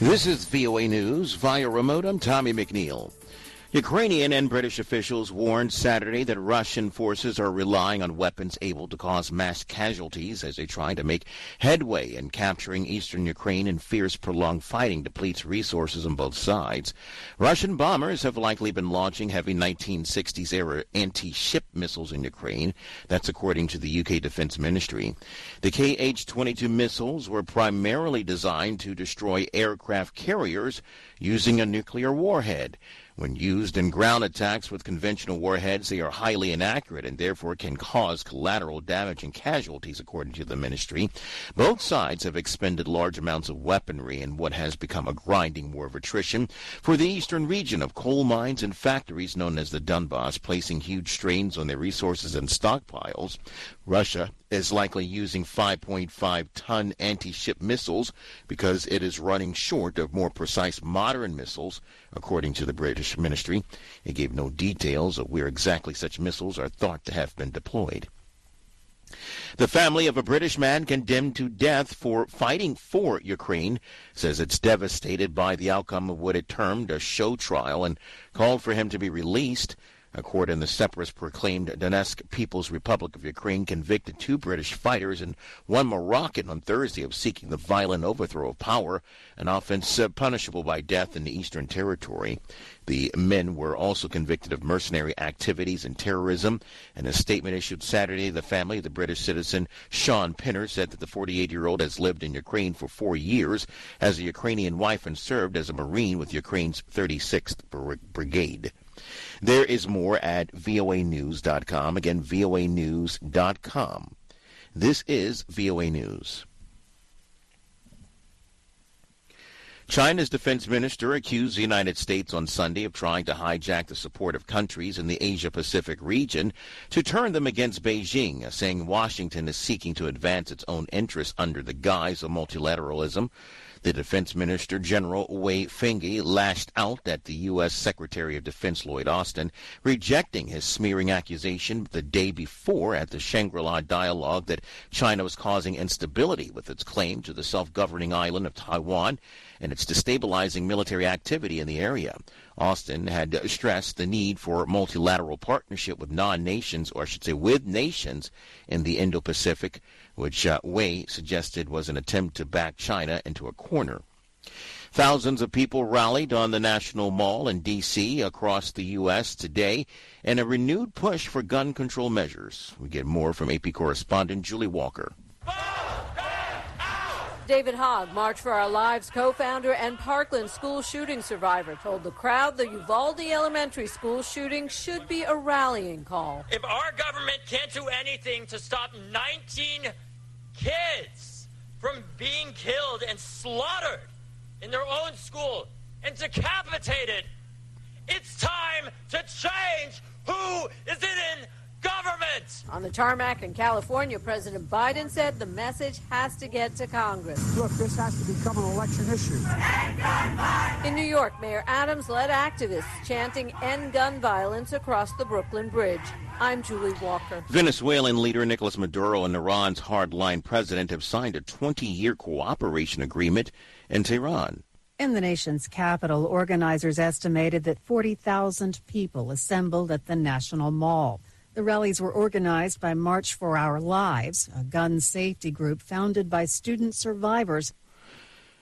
This is VOA News via remote. I'm Tommy McNeil. Ukrainian and British officials warned Saturday that Russian forces are relying on weapons able to cause mass casualties as they try to make headway in capturing eastern Ukraine and fierce prolonged fighting depletes resources on both sides. Russian bombers have likely been launching heavy 1960s era anti-ship missiles in Ukraine. That's according to the UK Defense Ministry. The KH-22 missiles were primarily designed to destroy aircraft carriers using a nuclear warhead. When used in ground attacks with conventional warheads, they are highly inaccurate and therefore can cause collateral damage and casualties, according to the ministry. Both sides have expended large amounts of weaponry in what has become a grinding war of attrition for the eastern region of coal mines and factories known as the Donbass, placing huge strains on their resources and stockpiles. Russia is likely using 5.5 ton anti ship missiles because it is running short of more precise modern missiles, according to the British ministry. It gave no details of where exactly such missiles are thought to have been deployed. The family of a British man condemned to death for fighting for Ukraine says it's devastated by the outcome of what it termed a show trial and called for him to be released. A court in the separatist proclaimed Donetsk People's Republic of Ukraine convicted two British fighters and one Moroccan on Thursday of seeking the violent overthrow of power, an offense uh, punishable by death in the Eastern Territory. The men were also convicted of mercenary activities and terrorism. In a statement issued Saturday, the family of the British citizen Shaun Pinner said that the 48 year old has lived in Ukraine for four years as a Ukrainian wife and served as a Marine with Ukraine's 36th Brigade. There is more at voanews.com. Again, voanews.com. This is VOA News. China's defense minister accused the United States on Sunday of trying to hijack the support of countries in the Asia Pacific region to turn them against Beijing, saying Washington is seeking to advance its own interests under the guise of multilateralism. The Defense Minister General Wei Fenghe lashed out at the U.S. Secretary of Defense Lloyd Austin, rejecting his smearing accusation the day before at the Shangri-La dialogue that China was causing instability with its claim to the self-governing island of Taiwan and its destabilizing military activity in the area. Austin had stressed the need for multilateral partnership with non-nations, or I should say with nations, in the Indo-Pacific which uh, Wei suggested was an attempt to back China into a corner. Thousands of people rallied on the National Mall in D.C. across the U.S. today in a renewed push for gun control measures. We get more from AP correspondent Julie Walker. David Hogg, March for Our Lives co founder and Parkland school shooting survivor, told the crowd the Uvalde Elementary School shooting should be a rallying call. If our government can't do anything to stop 19 kids from being killed and slaughtered in their own school and decapitated. It's time to change who is in government. On the tarmac in California, President Biden said the message has to get to Congress. Look, this has to become an election issue. In New York, Mayor Adams led activists chanting end gun violence across the Brooklyn Bridge. I'm Julie Walker. Venezuelan leader Nicolas Maduro and Iran's hardline president have signed a 20 year cooperation agreement in Tehran. In the nation's capital, organizers estimated that 40,000 people assembled at the National Mall. The rallies were organized by March for Our Lives, a gun safety group founded by student survivors.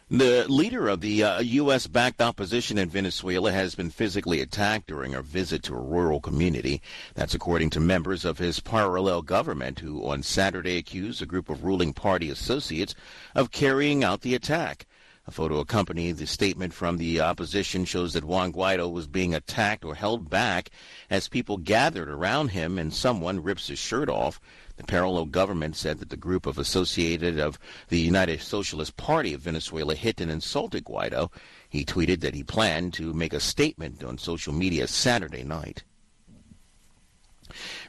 The leader of the uh, U.S. backed opposition in Venezuela has been physically attacked during a visit to a rural community. That's according to members of his parallel government, who on Saturday accused a group of ruling party associates of carrying out the attack. A photo accompanying the statement from the opposition shows that Juan Guaido was being attacked or held back as people gathered around him and someone rips his shirt off. The parallel government said that the group of associated of the United Socialist Party of Venezuela hit and insulted Guaido. He tweeted that he planned to make a statement on social media Saturday night.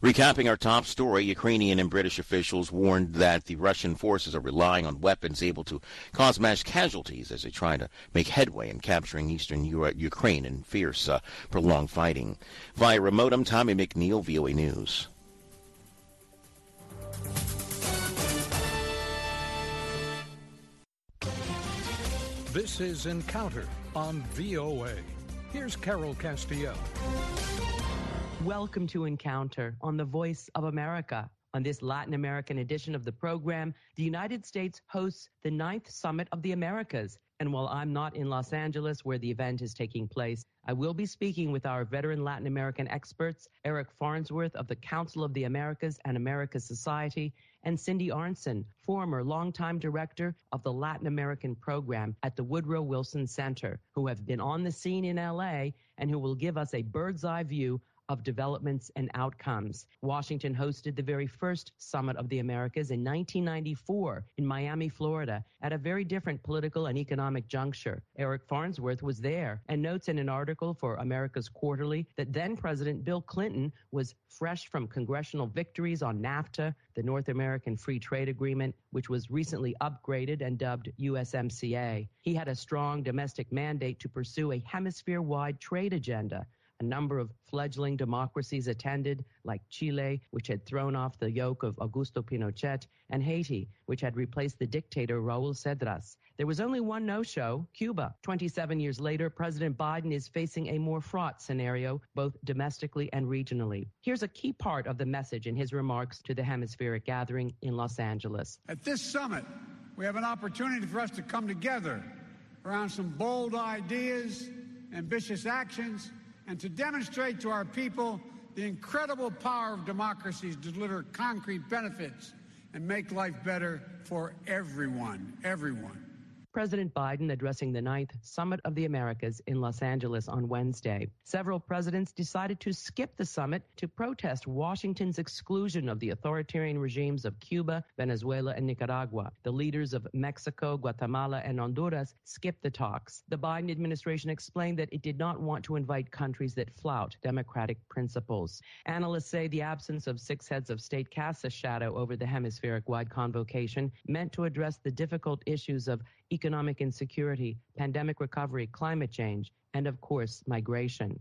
Recapping our top story, Ukrainian and British officials warned that the Russian forces are relying on weapons able to cause mass casualties as they try to make headway in capturing eastern Ukraine in fierce, uh, prolonged fighting. Via remote, I'm Tommy McNeil, VOA News. This is Encounter on VOA. Here's Carol Castiel. Welcome to Encounter on the Voice of America. On this Latin American edition of the program, the United States hosts the ninth Summit of the Americas. And while I'm not in Los Angeles where the event is taking place, I will be speaking with our veteran Latin American experts, Eric Farnsworth of the Council of the Americas and America Society, and Cindy Arnson, former longtime director of the Latin American program at the Woodrow Wilson Center, who have been on the scene in LA and who will give us a bird's eye view of developments and outcomes. Washington hosted the very first Summit of the Americas in 1994 in Miami, Florida, at a very different political and economic juncture. Eric Farnsworth was there and notes in an article for Americas Quarterly that then President Bill Clinton was fresh from congressional victories on NAFTA, the North American Free Trade Agreement, which was recently upgraded and dubbed USMCA. He had a strong domestic mandate to pursue a hemisphere wide trade agenda a number of fledgling democracies attended, like Chile, which had thrown off the yoke of Augusto Pinochet, and Haiti, which had replaced the dictator Raul Cedras. There was only one no-show, Cuba. 27 years later, President Biden is facing a more fraught scenario, both domestically and regionally. Here's a key part of the message in his remarks to the hemispheric gathering in Los Angeles. At this summit, we have an opportunity for us to come together around some bold ideas, ambitious actions, and to demonstrate to our people the incredible power of democracies to deliver concrete benefits and make life better for everyone, everyone. President Biden addressing the ninth Summit of the Americas in Los Angeles on Wednesday. Several presidents decided to skip the summit to protest Washington's exclusion of the authoritarian regimes of Cuba, Venezuela, and Nicaragua. The leaders of Mexico, Guatemala, and Honduras skipped the talks. The Biden administration explained that it did not want to invite countries that flout democratic principles. Analysts say the absence of six heads of state casts a shadow over the hemispheric wide convocation meant to address the difficult issues of economic insecurity, pandemic recovery, climate change, and of course, migration.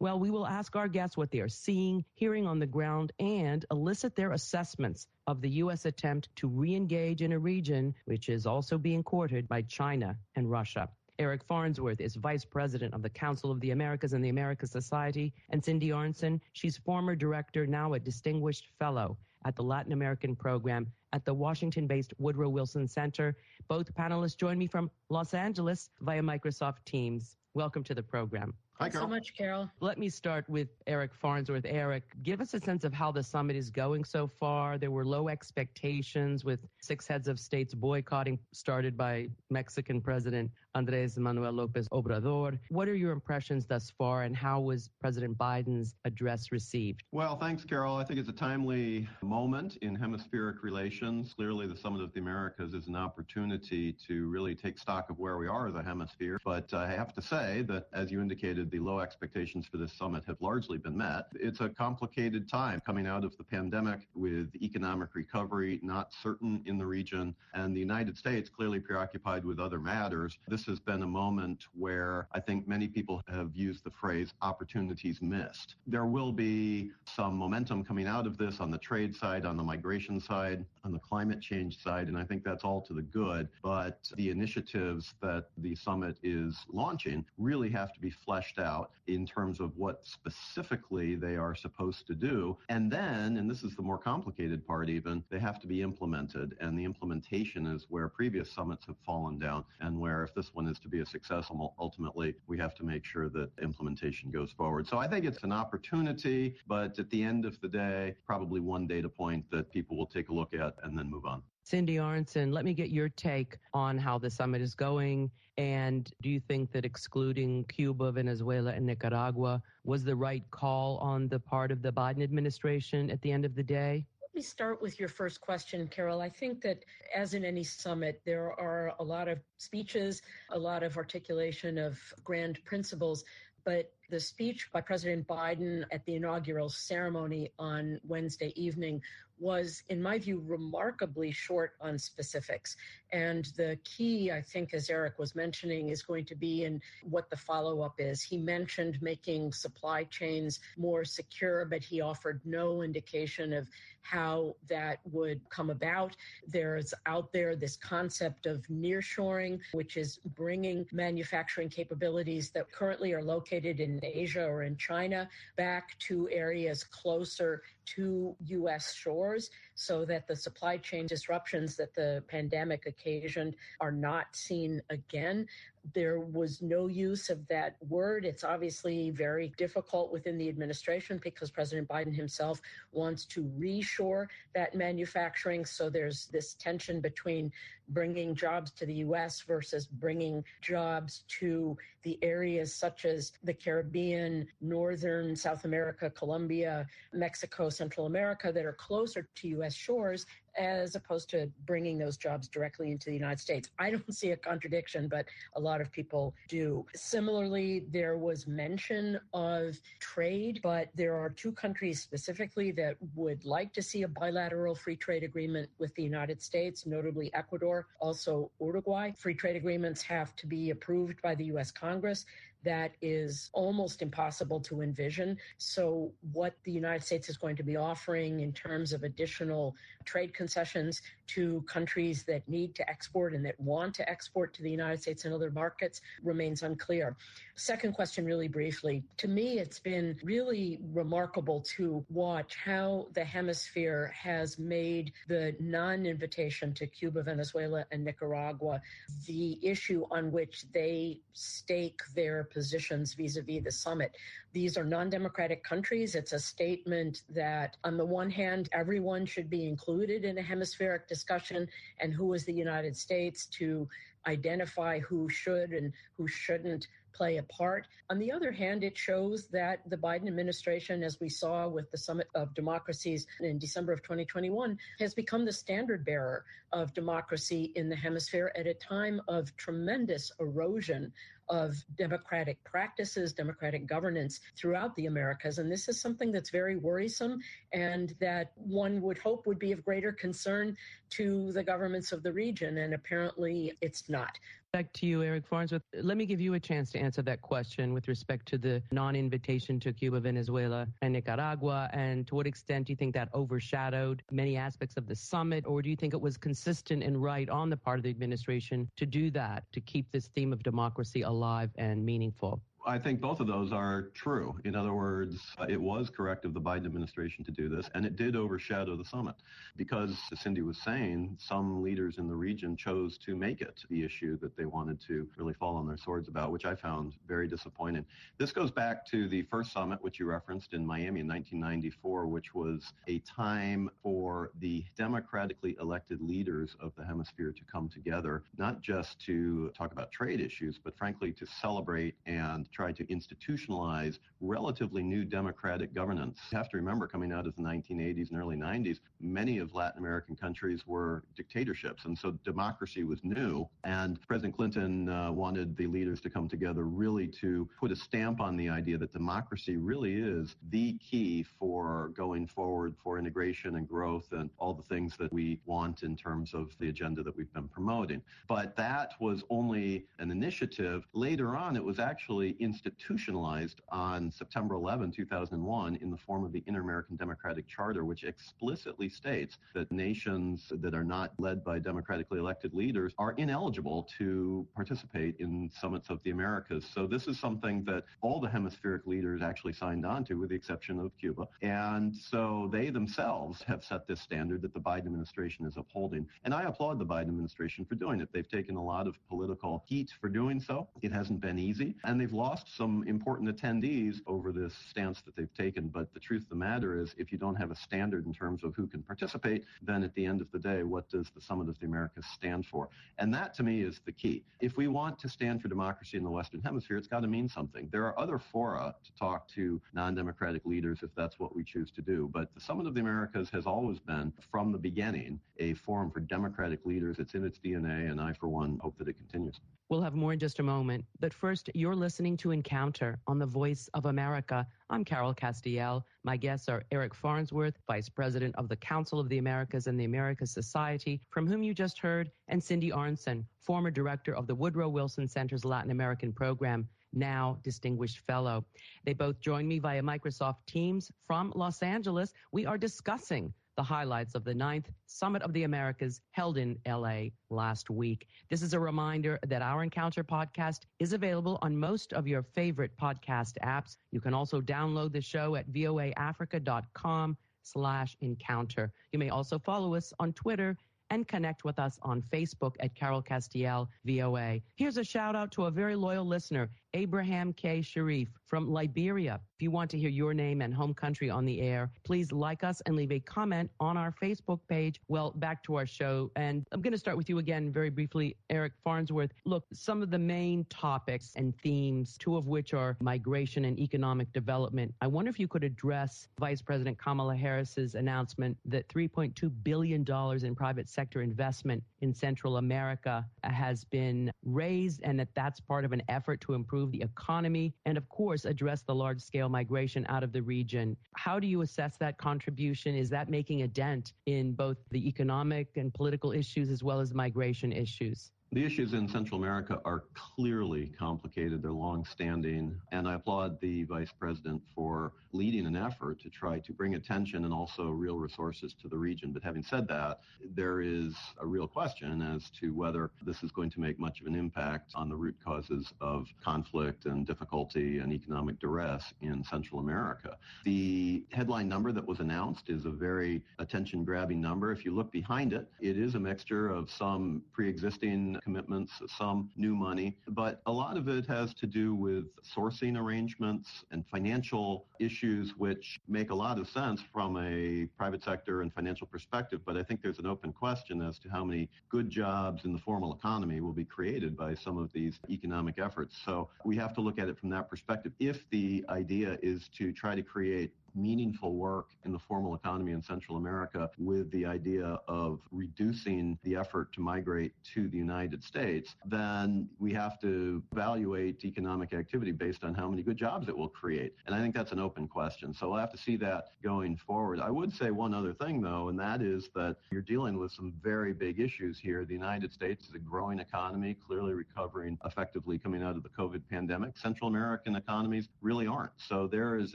Well, we will ask our guests what they are seeing, hearing on the ground, and elicit their assessments of the U.S. attempt to re engage in a region which is also being courted by China and Russia. Eric Farnsworth is Vice President of the Council of the Americas and the America Society, and Cindy Arnson, she's former director, now a distinguished fellow at the Latin American program at the Washington based Woodrow Wilson Center. Both panelists join me from Los Angeles via Microsoft Teams. Welcome to the program. Hi, Carol. so much, Carol. Let me start with Eric Farnsworth. Eric, give us a sense of how the summit is going so far. There were low expectations with six heads of states boycotting, started by Mexican President Andres Manuel Lopez Obrador. What are your impressions thus far, and how was President Biden's address received? Well, thanks, Carol. I think it's a timely moment in hemispheric relations. Clearly, the Summit of the Americas is an opportunity to really take stock of where we are as a hemisphere. But I have to say that, as you indicated, the low expectations for this summit have largely been met. It's a complicated time coming out of the pandemic with economic recovery not certain in the region and the United States clearly preoccupied with other matters. This has been a moment where I think many people have used the phrase opportunities missed. There will be some momentum coming out of this on the trade side, on the migration side, on the climate change side, and I think that's all to the good. But the initiatives that the summit is launching really have to be fleshed out in terms of what specifically they are supposed to do. And then, and this is the more complicated part even, they have to be implemented. And the implementation is where previous summits have fallen down and where if this one is to be a success, ultimately, we have to make sure that implementation goes forward. So I think it's an opportunity, but at the end of the day, probably one data point that people will take a look at and then move on. Cindy Arnson, let me get your take on how the summit is going. And do you think that excluding Cuba, Venezuela, and Nicaragua was the right call on the part of the Biden administration at the end of the day? Me start with your first question, Carol. I think that, as in any summit, there are a lot of speeches, a lot of articulation of grand principles, but the speech by President Biden at the inaugural ceremony on Wednesday evening was, in my view, remarkably short on specifics. And the key, I think, as Eric was mentioning, is going to be in what the follow up is. He mentioned making supply chains more secure, but he offered no indication of how that would come about. There's out there this concept of nearshoring, which is bringing manufacturing capabilities that currently are located in Asia or in China back to areas closer to U.S. shores so that the supply chain disruptions that the pandemic occasioned are not seen again. There was no use of that word. It's obviously very difficult within the administration because President Biden himself wants to reshore that manufacturing. So there's this tension between bringing jobs to the U.S. versus bringing jobs to the areas such as the Caribbean, Northern South America, Colombia, Mexico, Central America that are closer to U.S. shores as opposed to bringing those jobs directly into the United States. I don't see a contradiction, but a lot of people do. Similarly, there was mention of trade, but there are two countries specifically that would like to see a bilateral free trade agreement with the United States, notably Ecuador, also Uruguay. Free trade agreements have to be approved by the U.S. Congress that is almost impossible to envision. So, what the United States is going to be offering in terms of additional trade concessions to countries that need to export and that want to export to the United States and other markets remains unclear. Second question, really briefly. To me, it's been really remarkable to watch how the hemisphere has made the non invitation to Cuba, Venezuela, and Nicaragua the issue on which they stake their positions vis a vis the summit. These are non democratic countries. It's a statement that, on the one hand, everyone should be included in a hemispheric discussion, and who is the United States to identify who should and who shouldn't play a part. On the other hand, it shows that the Biden administration, as we saw with the Summit of Democracies in December of 2021, has become the standard bearer of democracy in the hemisphere at a time of tremendous erosion of democratic practices, democratic governance throughout the Americas. And this is something that's very worrisome and that one would hope would be of greater concern to the governments of the region. And apparently it's not. Back to you, Eric Farnsworth. Let me give you a chance to answer that question with respect to the non invitation to Cuba, Venezuela, and Nicaragua. And to what extent do you think that overshadowed many aspects of the summit? Or do you think it was consistent and right on the part of the administration to do that, to keep this theme of democracy alive and meaningful? I think both of those are true. In other words, it was correct of the Biden administration to do this, and it did overshadow the summit because, as Cindy was saying, some leaders in the region chose to make it the issue that they wanted to really fall on their swords about, which I found very disappointing. This goes back to the first summit, which you referenced in Miami in 1994, which was a time for the democratically elected leaders of the hemisphere to come together, not just to talk about trade issues, but frankly to celebrate and tried to institutionalize relatively new democratic governance. You have to remember, coming out of the 1980s and early 90s, many of Latin American countries were dictatorships, and so democracy was new. And President Clinton uh, wanted the leaders to come together really to put a stamp on the idea that democracy really is the key for going forward for integration and growth and all the things that we want in terms of the agenda that we've been promoting. But that was only an initiative. Later on, it was actually institutionalized on September 11, 2001, in the form of the Inter-American Democratic Charter, which explicitly states that nations that are not led by democratically elected leaders are ineligible to participate in summits of the Americas. So this is something that all the hemispheric leaders actually signed on to, with the exception of Cuba. And so they themselves have set this standard that the Biden administration is upholding. And I applaud the Biden administration for doing it. They've taken a lot of political heat for doing so. It hasn't been easy. And they've lost some important attendees over this stance that they've taken. But the truth of the matter is, if you don't have a standard in terms of who can participate, then at the end of the day, what does the Summit of the Americas stand for? And that to me is the key. If we want to stand for democracy in the Western Hemisphere, it's got to mean something. There are other fora to talk to non democratic leaders if that's what we choose to do. But the Summit of the Americas has always been, from the beginning, a forum for democratic leaders. It's in its DNA, and I, for one, hope that it continues. We'll have more in just a moment. But first, you're listening to Encounter on the Voice of America. I'm Carol Castiel. My guests are Eric Farnsworth, Vice President of the Council of the Americas and the Americas Society, from whom you just heard, and Cindy Arnson, former director of the Woodrow Wilson Center's Latin American program, now Distinguished Fellow. They both join me via Microsoft Teams from Los Angeles. We are discussing the highlights of the ninth Summit of the Americas held in LA last week. This is a reminder that our Encounter podcast is available on most of your favorite podcast apps. You can also download the show at voaafrica.com slash encounter. You may also follow us on Twitter and connect with us on Facebook at Carol Castiel VOA. Here's a shout out to a very loyal listener, Abraham K. Sharif from Liberia. If you want to hear your name and home country on the air, please like us and leave a comment on our Facebook page. Well, back to our show. And I'm going to start with you again very briefly, Eric Farnsworth. Look, some of the main topics and themes, two of which are migration and economic development. I wonder if you could address Vice President Kamala Harris's announcement that $3.2 billion in private sector investment in Central America has been raised and that that's part of an effort to improve improve the economy, and of course, address the large scale migration out of the region. How do you assess that contribution? Is that making a dent in both the economic and political issues as well as migration issues? The issues in Central America are clearly complicated. They're long-standing, and I applaud the vice president for leading an effort to try to bring attention and also real resources to the region. But having said that, there is a real question as to whether this is going to make much of an impact on the root causes of conflict and difficulty and economic duress in Central America. The headline number that was announced is a very attention-grabbing number. If you look behind it, it is a mixture of some pre-existing commitments, some new money, but a lot of it has to do with sourcing arrangements and financial issues, which make a lot of sense from a private sector and financial perspective. But I think there's an open question as to how many good jobs in the formal economy will be created by some of these economic efforts. So we have to look at it from that perspective. If the idea is to try to create meaningful work in the formal economy in Central America with the idea of reducing the effort to migrate to the United States, then we have to evaluate economic activity based on how many good jobs it will create. And I think that's an open question. So we'll have to see that going forward. I would say one other thing, though, and that is that you're dealing with some very big issues here. The United States is a growing economy, clearly recovering effectively coming out of the COVID pandemic. Central American economies really aren't. So there is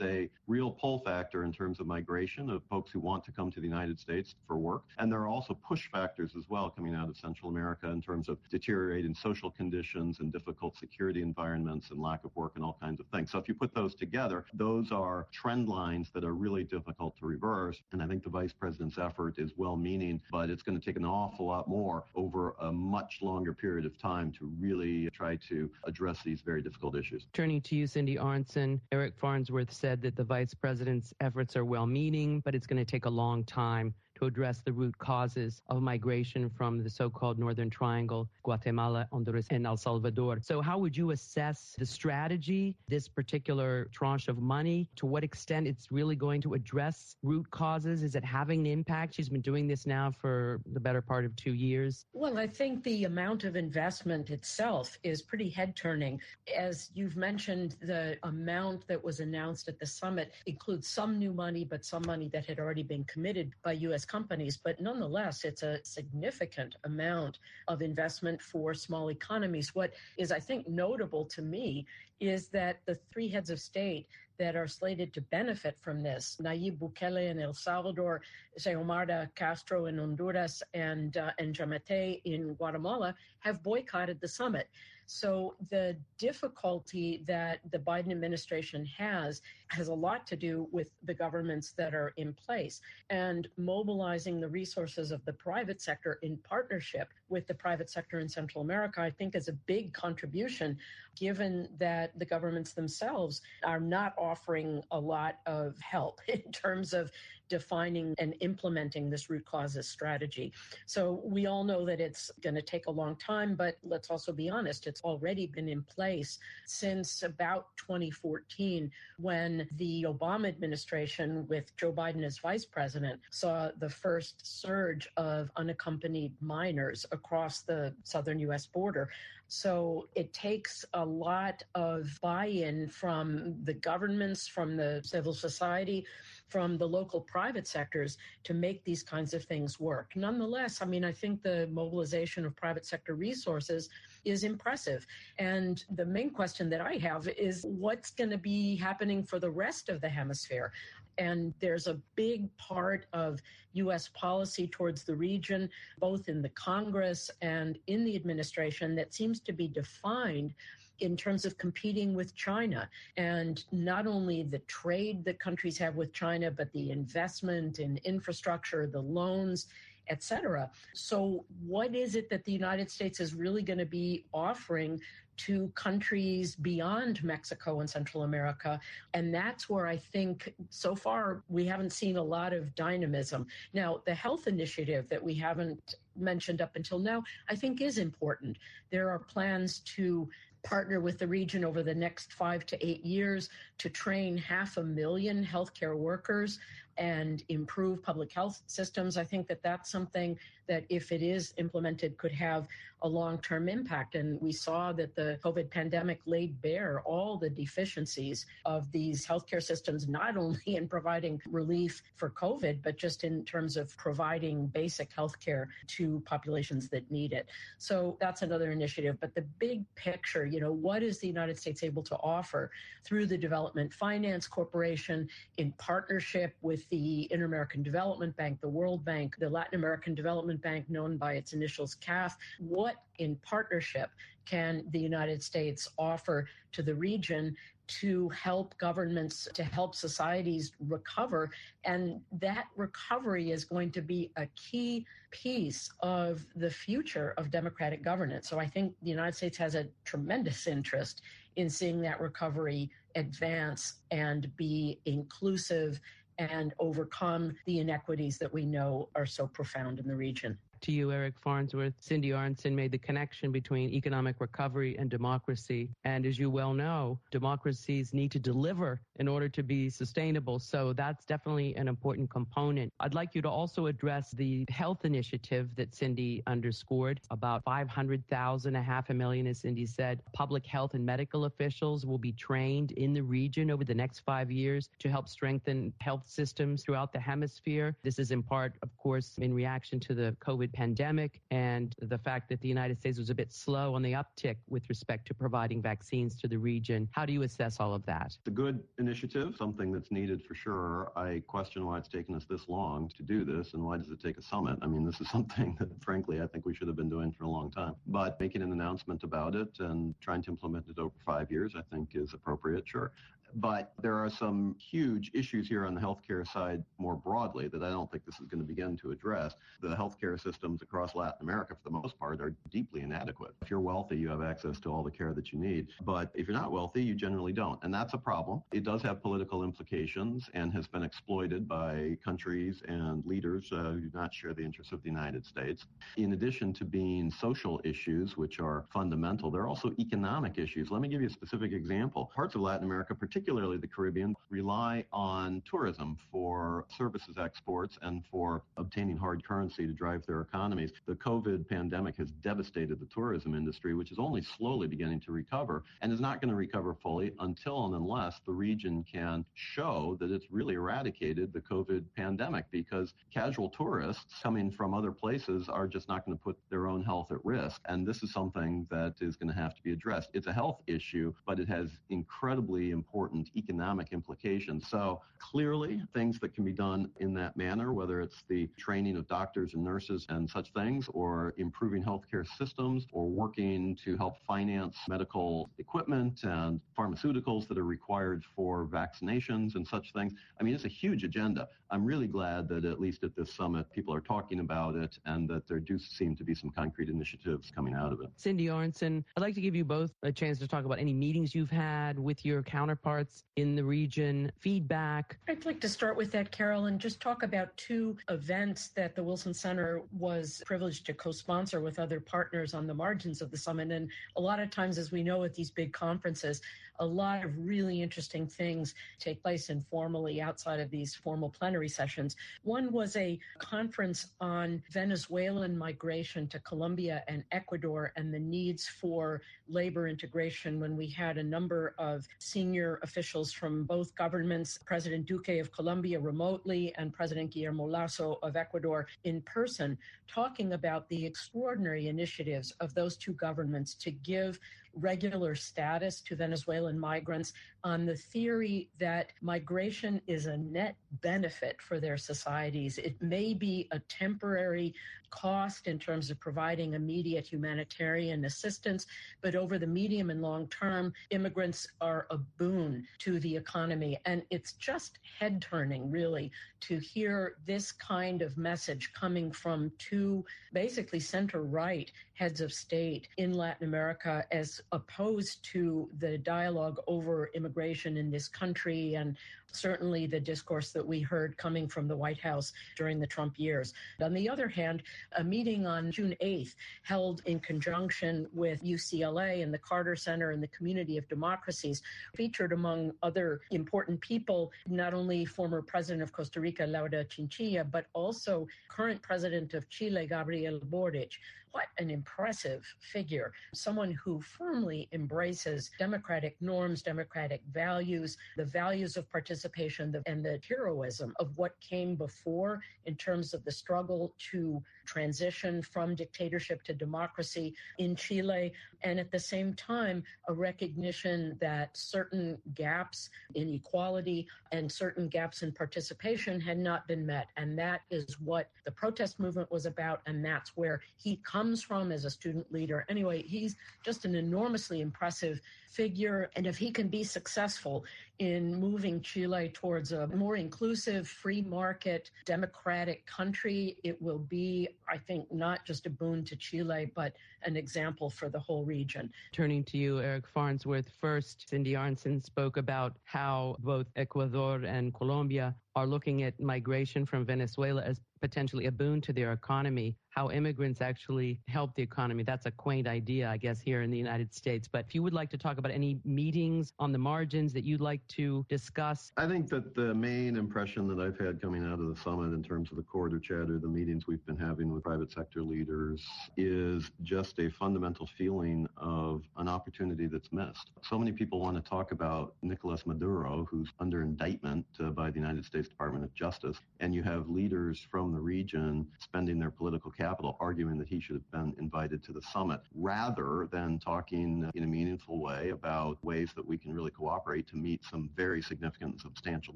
a real pull factor in terms of migration of folks who want to come to the United States for work. And there are also push factors as well coming out of Central America in terms of deteriorating social conditions and difficult security environments and lack of work and all kinds of things. So if you put those together, those are trend lines that are really difficult to reverse. And I think the vice president's effort is well meaning, but it's going to take an awful lot more over a much longer period of time to really try to address these very difficult issues. Turning to you, Cindy Arnson, Eric Farnsworth said that the vice president government's efforts are well meaning, but it's going to take a long time to address the root causes of migration from the so-called Northern Triangle, Guatemala, Honduras, and El Salvador. So how would you assess the strategy, this particular tranche of money? To what extent it's really going to address root causes? Is it having an impact? She's been doing this now for the better part of two years. Well, I think the amount of investment itself is pretty head turning. As you've mentioned, the amount that was announced at the summit includes some new money, but some money that had already been committed by U.S companies, but nonetheless, it's a significant amount of investment for small economies. What is, I think, notable to me is that the three heads of state that are slated to benefit from this, Nayib Bukele in El Salvador, Xiomara Castro in Honduras, and, uh, Giammattei in Guatemala, have boycotted the summit. So the difficulty that the Biden administration has has a lot to do with the governments that are in place and mobilizing the resources of the private sector in partnership with the private sector in Central America, I think is a big contribution given that the governments themselves are not offering a lot of help in terms of defining and implementing this root causes strategy. So we all know that it's going to take a long time, but let's also be honest, it's already been in place since about 2014 when the Obama administration, with Joe Biden as vice president, saw the first surge of unaccompanied minors across the southern U.S. border. So it takes a lot of buy in from the governments, from the civil society, from the local private sectors to make these kinds of things work. Nonetheless, I mean, I think the mobilization of private sector resources is impressive. And the main question that I have is what's going to be happening for the rest of the hemisphere? And there's a big part of U.S. policy towards the region, both in the Congress and in the administration, that seems to be defined in terms of competing with China and not only the trade that countries have with China, but the investment in infrastructure, the loans, etc. So, what is it that the United States is really going to be offering to countries beyond Mexico and Central America. And that's where I think so far we haven't seen a lot of dynamism. Now, the health initiative that we haven't mentioned up until now, I think is important. There are plans to partner with the region over the next five to eight years to train half a million healthcare workers and improve public health systems. I think that that's something that, if it is implemented, could have a long term impact. And we saw that the COVID pandemic laid bare all the deficiencies of these healthcare systems, not only in providing relief for COVID, but just in terms of providing basic healthcare to populations that need it. So that's another initiative. But the big picture, you know, what is the United States able to offer through the Development Finance Corporation in partnership with the Inter American Development Bank, the World Bank, the Latin American Development Bank, known by its initials CAF? What in partnership can the United States offer to the region to help governments, to help societies recover. And that recovery is going to be a key piece of the future of democratic governance. So I think the United States has a tremendous interest in seeing that recovery advance and be inclusive and overcome the inequities that we know are so profound in the region to you, Eric Farnsworth. Cindy Arnson made the connection between economic recovery and democracy. And as you well know, democracies need to deliver in order to be sustainable. So that's definitely an important component. I'd like you to also address the health initiative that Cindy underscored. About 500,000, a half a million, as Cindy said, public health and medical officials will be trained in the region over the next five years to help strengthen health systems throughout the hemisphere. This is in part, of course, in reaction to the COVID COVID pandemic and the fact that the United States was a bit slow on the uptick with respect to providing vaccines to the region. How do you assess all of that? A good initiative, something that's needed for sure. I question why it's taken us this long to do this and why does it take a summit? I mean, this is something that, frankly, I think we should have been doing for a long time. But making an announcement about it and trying to implement it over five years, I think, is appropriate, sure. But there are some huge issues here on the healthcare side more broadly that I don't think this is going to begin to address. The healthcare systems across Latin America, for the most part, are deeply inadequate. If you're wealthy, you have access to all the care that you need. But if you're not wealthy, you generally don't. And that's a problem. It does have political implications and has been exploited by countries and leaders uh, who do not share the interests of the United States. In addition to being social issues, which are fundamental, there are also economic issues. Let me give you a specific example. Parts of Latin America, particularly particularly the Caribbean, rely on tourism for services exports and for obtaining hard currency to drive their economies. The COVID pandemic has devastated the tourism industry, which is only slowly beginning to recover and is not going to recover fully until and unless the region can show that it's really eradicated the COVID pandemic because casual tourists coming from other places are just not going to put their own health at risk. And this is something that is going to have to be addressed. It's a health issue, but it has incredibly important important economic implications. So clearly, things that can be done in that manner, whether it's the training of doctors and nurses and such things, or improving healthcare systems, or working to help finance medical equipment and pharmaceuticals that are required for vaccinations and such things. I mean, it's a huge agenda. I'm really glad that at least at this summit, people are talking about it and that there do seem to be some concrete initiatives coming out of it. Cindy Arnson, I'd like to give you both a chance to talk about any meetings you've had with your counterparts counterparts in the region, feedback? I'd like to start with that, Carol, and just talk about two events that the Wilson Center was privileged to co sponsor with other partners on the margins of the summit. And a lot of times, as we know at these big conferences, a lot of really interesting things take place informally outside of these formal plenary sessions. One was a conference on Venezuelan migration to Colombia and Ecuador and the needs for labor integration when we had a number of senior officials from both governments, President Duque of Colombia remotely and President Guillermo Lasso of Ecuador in person, talking about the extraordinary initiatives of those two governments to give regular status to Venezuelan migrants on the theory that migration is a net benefit for their societies. It may be a temporary cost in terms of providing immediate humanitarian assistance, but over the medium and long term, immigrants are a boon to the economy. And it's just head turning, really, to hear this kind of message coming from two basically center right heads of state in Latin America as opposed to the dialogue over immigration in this country and certainly the discourse that we heard coming from the White House during the Trump years. On the other hand, a meeting on June 8th, held in conjunction with UCLA and the Carter Center and the Community of Democracies, featured among other important people, not only former president of Costa Rica, Laura Chinchilla, but also current president of Chile, Gabriel Boric. What an impressive figure. Someone who firmly embraces democratic norms, democratic values, the values of participation, and the heroism of what came before in terms of the struggle to transition from dictatorship to democracy in Chile. And at the same time, a recognition that certain gaps in equality and certain gaps in participation had not been met. And that is what the protest movement was about. And that's where he comes from as a student leader. Anyway, he's just an enormously impressive figure. And if he can be successful in moving Chile towards a more inclusive, free market, democratic country, it will be, I think, not just a boon to Chile, but an example for the whole region. Turning to you, Eric Farnsworth, first, Cindy Arnson spoke about how both Ecuador and Colombia are looking at migration from Venezuela as potentially a boon to their economy, how immigrants actually help the economy. That's a quaint idea, I guess, here in the United States. But if you would like to talk about any meetings on the margins that you'd like to discuss. I think that the main impression that I've had coming out of the summit in terms of the corridor chatter, the meetings we've been having with private sector leaders, is just a fundamental feeling of an opportunity that's missed. So many people want to talk about Nicolas Maduro, who's under indictment uh, by the United States Department of Justice, and you have leaders from the region spending their political capital arguing that he should have been invited to the summit, rather than talking in a meaningful way about ways that we can really cooperate to meet some very significant and substantial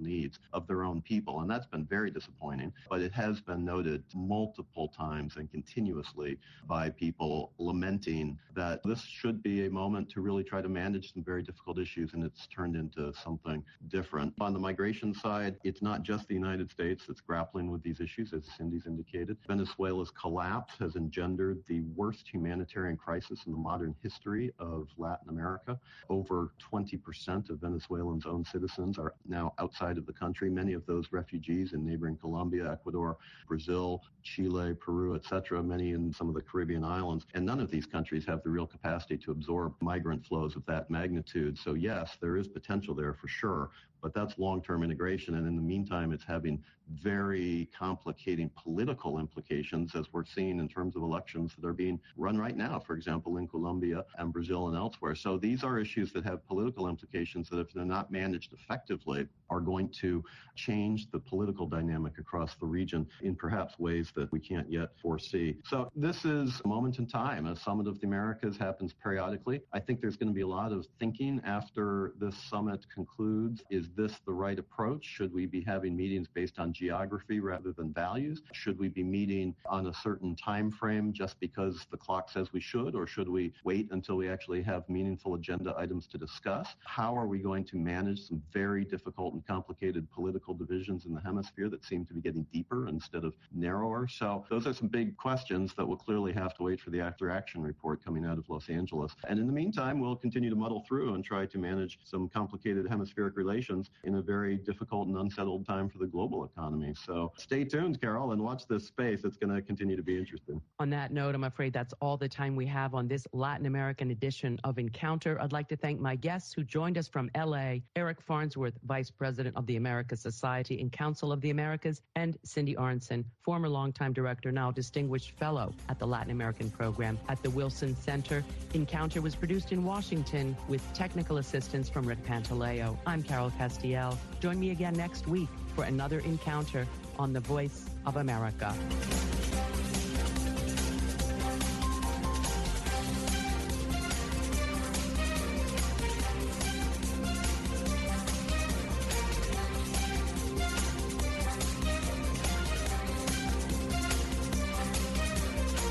needs of their own people. And that's been very disappointing, but it has been noted multiple times and continuously by people lamenting that this should be a moment to really try to manage some very difficult issues, and it's turned into something different. On the migration side, it's not just the United States that's grappling with these issues, as Cindy's indicated. Venezuela's collapse has engendered the worst humanitarian crisis in the modern history of Latin America. Over 20% of Venezuelans' own citizens are now outside of the country. Many of those refugees in neighboring Colombia, Ecuador, Brazil, Chile, Peru, etc., many in some of the Caribbean islands. And none of these countries have the real capacity to absorb migrant flows of that magnitude. So yes, there is potential there for sure but that's long-term integration. And in the meantime, it's having very complicating political implications as we're seeing in terms of elections that are being run right now, for example, in Colombia and Brazil and elsewhere. So these are issues that have political implications that if they're not managed effectively are going to change the political dynamic across the region in perhaps ways that we can't yet foresee. So this is a moment in time. A summit of the Americas happens periodically. I think there's going to be a lot of thinking after this summit concludes. Is this the right approach? Should we be having meetings based on geography rather than values? Should we be meeting on a certain time frame just because the clock says we should, or should we wait until we actually have meaningful agenda items to discuss? How are we going to manage some very difficult and complicated political divisions in the hemisphere that seem to be getting deeper instead of narrower? So those are some big questions that will clearly have to wait for the after action report coming out of Los Angeles. And in the meantime, we'll continue to muddle through and try to manage some complicated hemispheric relations in a very difficult and unsettled time for the global economy. So stay tuned, Carol, and watch this space. It's going to continue to be interesting. On that note, I'm afraid that's all the time we have on this Latin American edition of Encounter. I'd like to thank my guests who joined us from LA, Eric Farnsworth, Vice President of the America Society and Council of the Americas, and Cindy Arnson, former longtime director, now distinguished fellow at the Latin American program at the Wilson Center. Encounter was produced in Washington with technical assistance from Rick Pantaleo. I'm Carol Castiel. Join me again next week for another encounter on the Voice of America.